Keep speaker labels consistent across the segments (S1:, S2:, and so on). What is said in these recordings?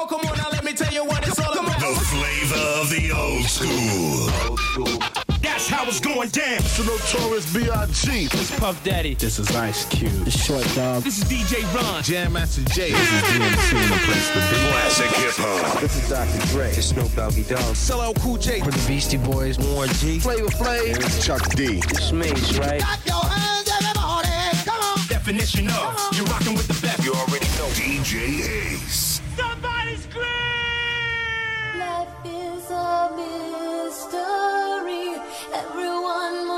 S1: on, come on, now let me tell you what it's all about.
S2: The flavor of the old school.
S1: That's how it's going down.
S3: It's the notorious B.I.G.
S4: This Puff Daddy.
S5: This is Ice Cube.
S4: The Short Dog.
S1: This is DJ Ron.
S3: Jam Master Jay.
S5: This is DMC in the place to be.
S2: Classic hip hop.
S6: This is Dr. Dre. It's Snoop Doggy Dogg.
S3: LL Cool J.
S4: For the Beastie Boys.
S6: Warren G.
S3: Flavor Flav.
S6: It's Chuck D. It's Mase, right?
S1: Definition of you're rocking with the best.
S2: You already know. DJ Ace.
S7: Life is a mystery. Everyone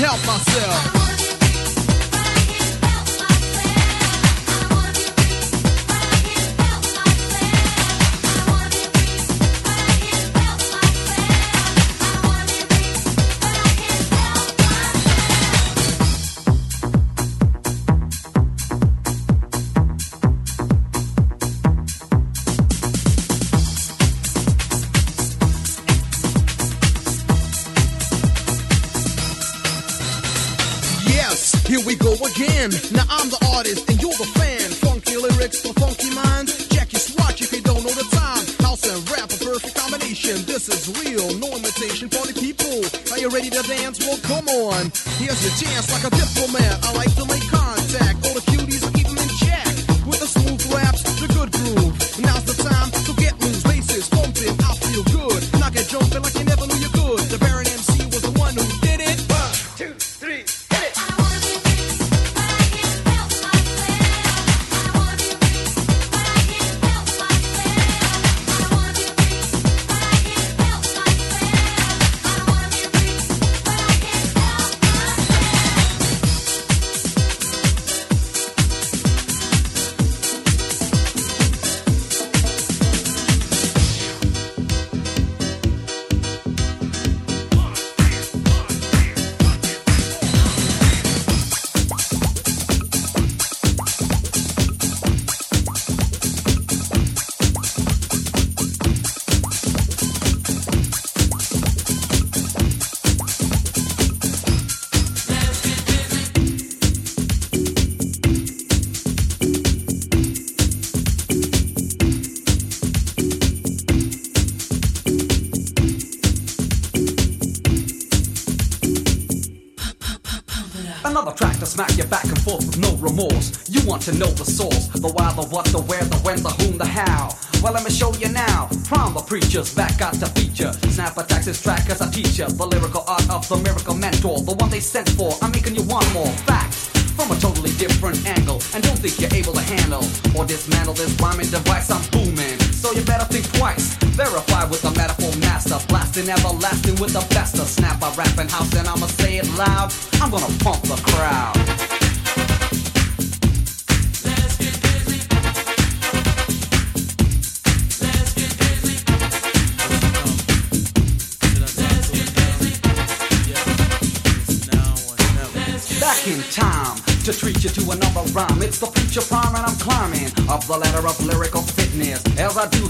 S8: help myself. Here we go again. Now I'm the artist and you're the fan. Funky lyrics for funky minds. Check your swatch if you don't know the time. House and rap, a perfect combination. This is real, no imitation for the people. Are you ready to dance? Well, come on. Here's your chance like a diplomat. I like to make contact. All the cuties, I keep them in check. With the smooth raps, the good groove. Now's the time to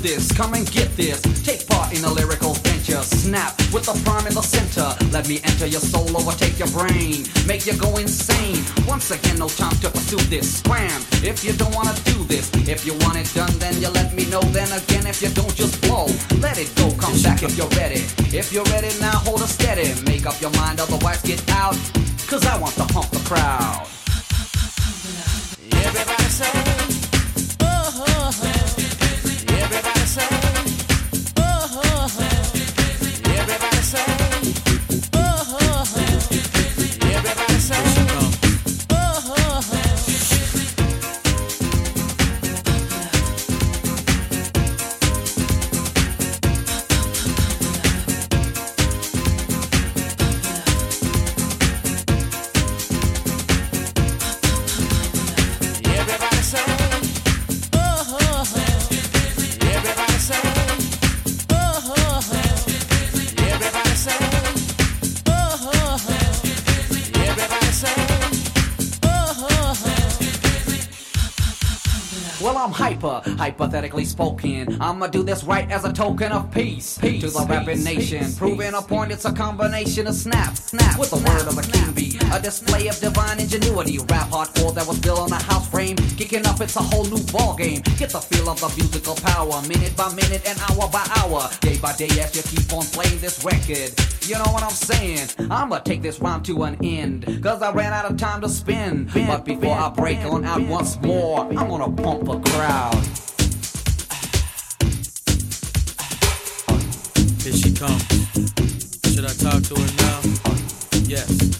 S9: this, come and get this. Take part in a lyrical venture. Snap with the prime in the center. Let me enter your soul, overtake your brain, make you go insane. Once again, no time to pursue this. Scram if you don't wanna do this. If you want it done, then you let me know. Then again, if you don't, just blow. Let it go, come back if you're ready. If you're ready now, hold it steady. Make up your mind, otherwise get out. Cause I want to pump the crowd. hypothetically spoken. I'ma do this right as a token of peace, peace to the rapping nation. Peace, Proving peace. a point, it's a combination of snap, snap with the snap, word of a king a display of divine ingenuity. Rap hardcore that was built on a house frame, kicking up it's a whole new ball game. Get the feel of the musical power, minute by minute and hour by hour, day by day as you keep on playing this record. You know what I'm saying? I'ma take this rhyme to an end, cause I ran out of time to spend. But before I break on out once more, I'm gonna pump a crowd.
S10: come. Should I talk to her now? Yes.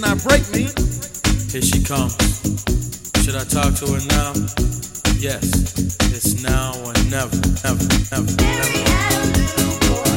S8: break me.
S10: Here she comes. Should I talk to her now? Yes, it's now or never, never, never, never.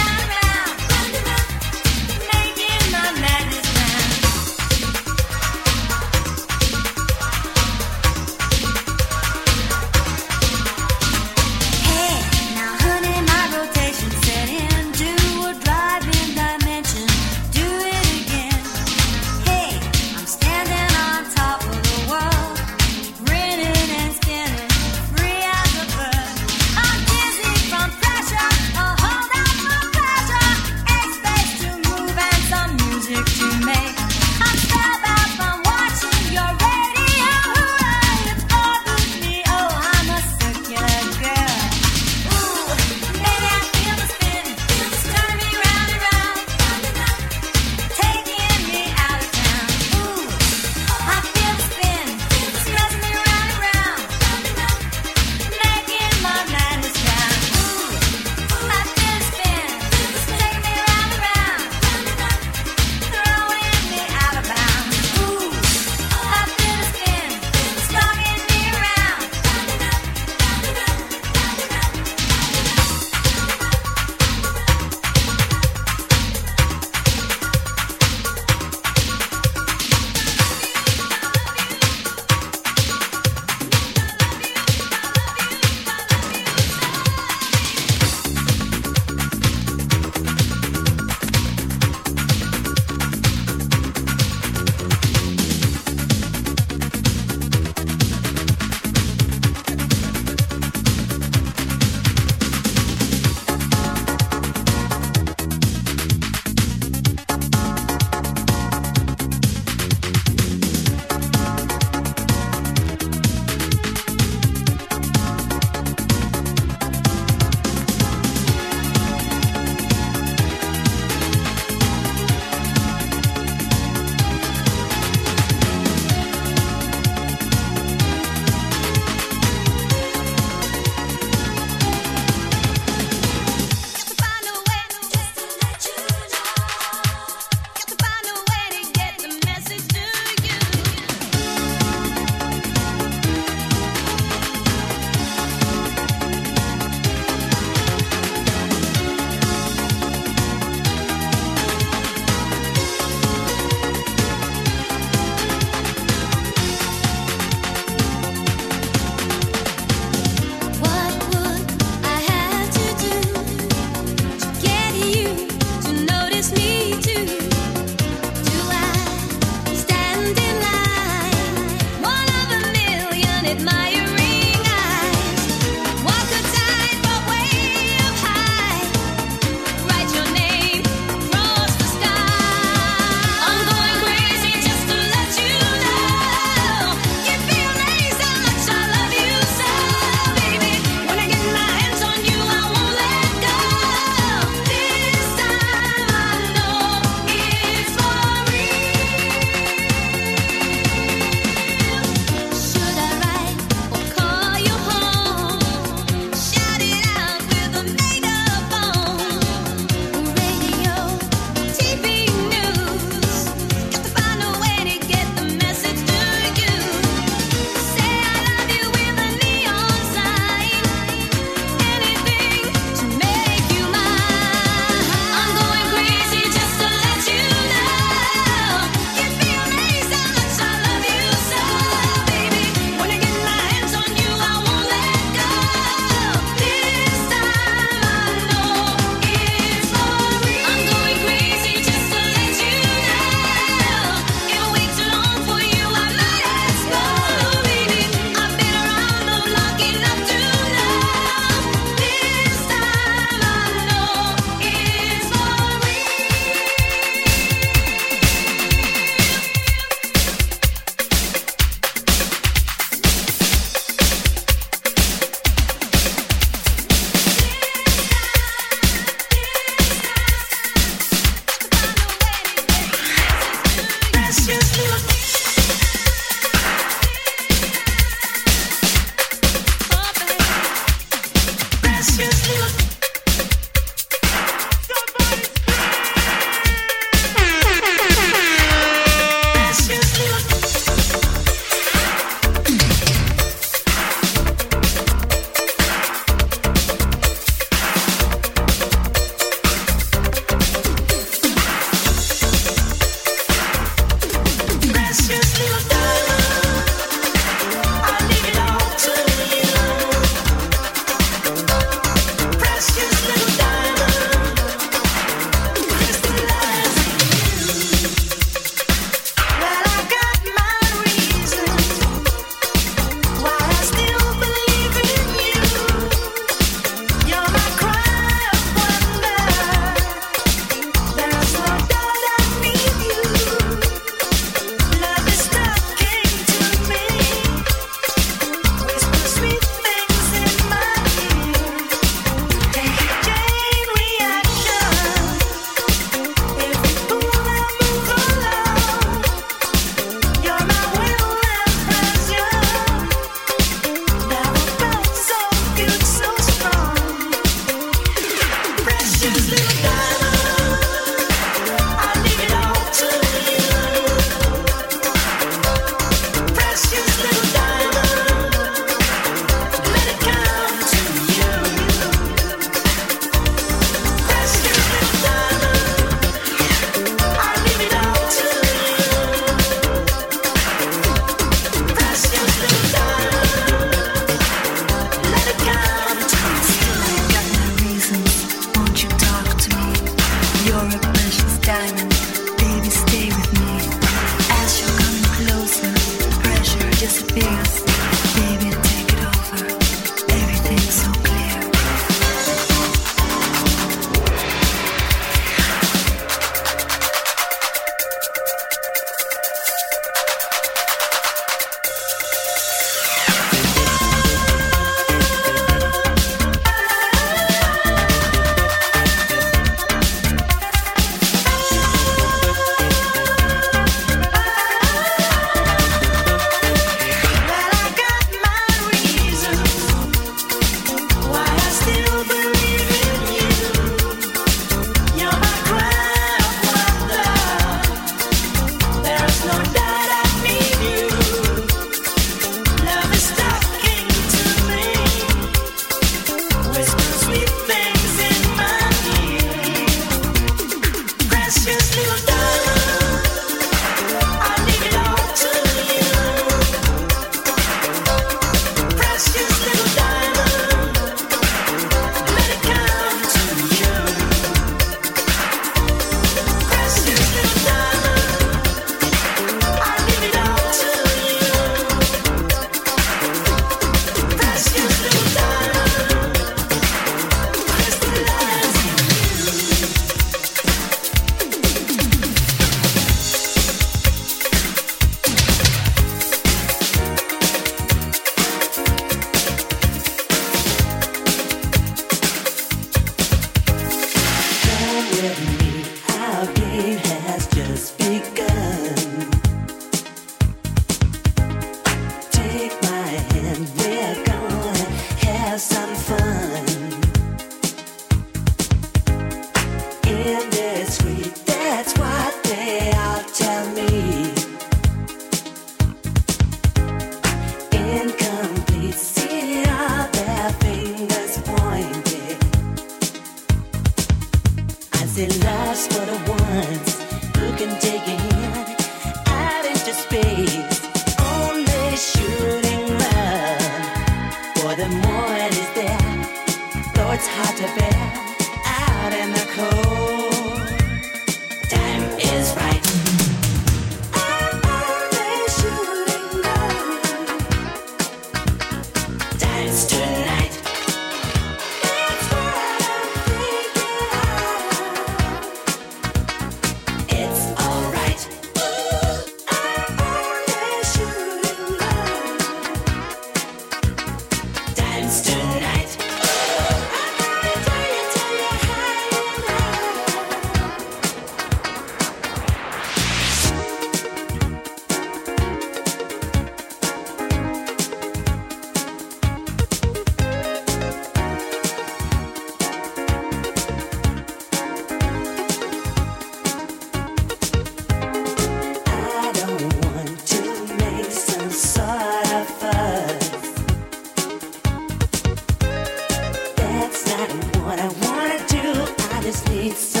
S11: I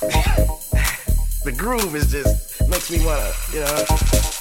S12: the
S13: groove is just makes me wanna, you know.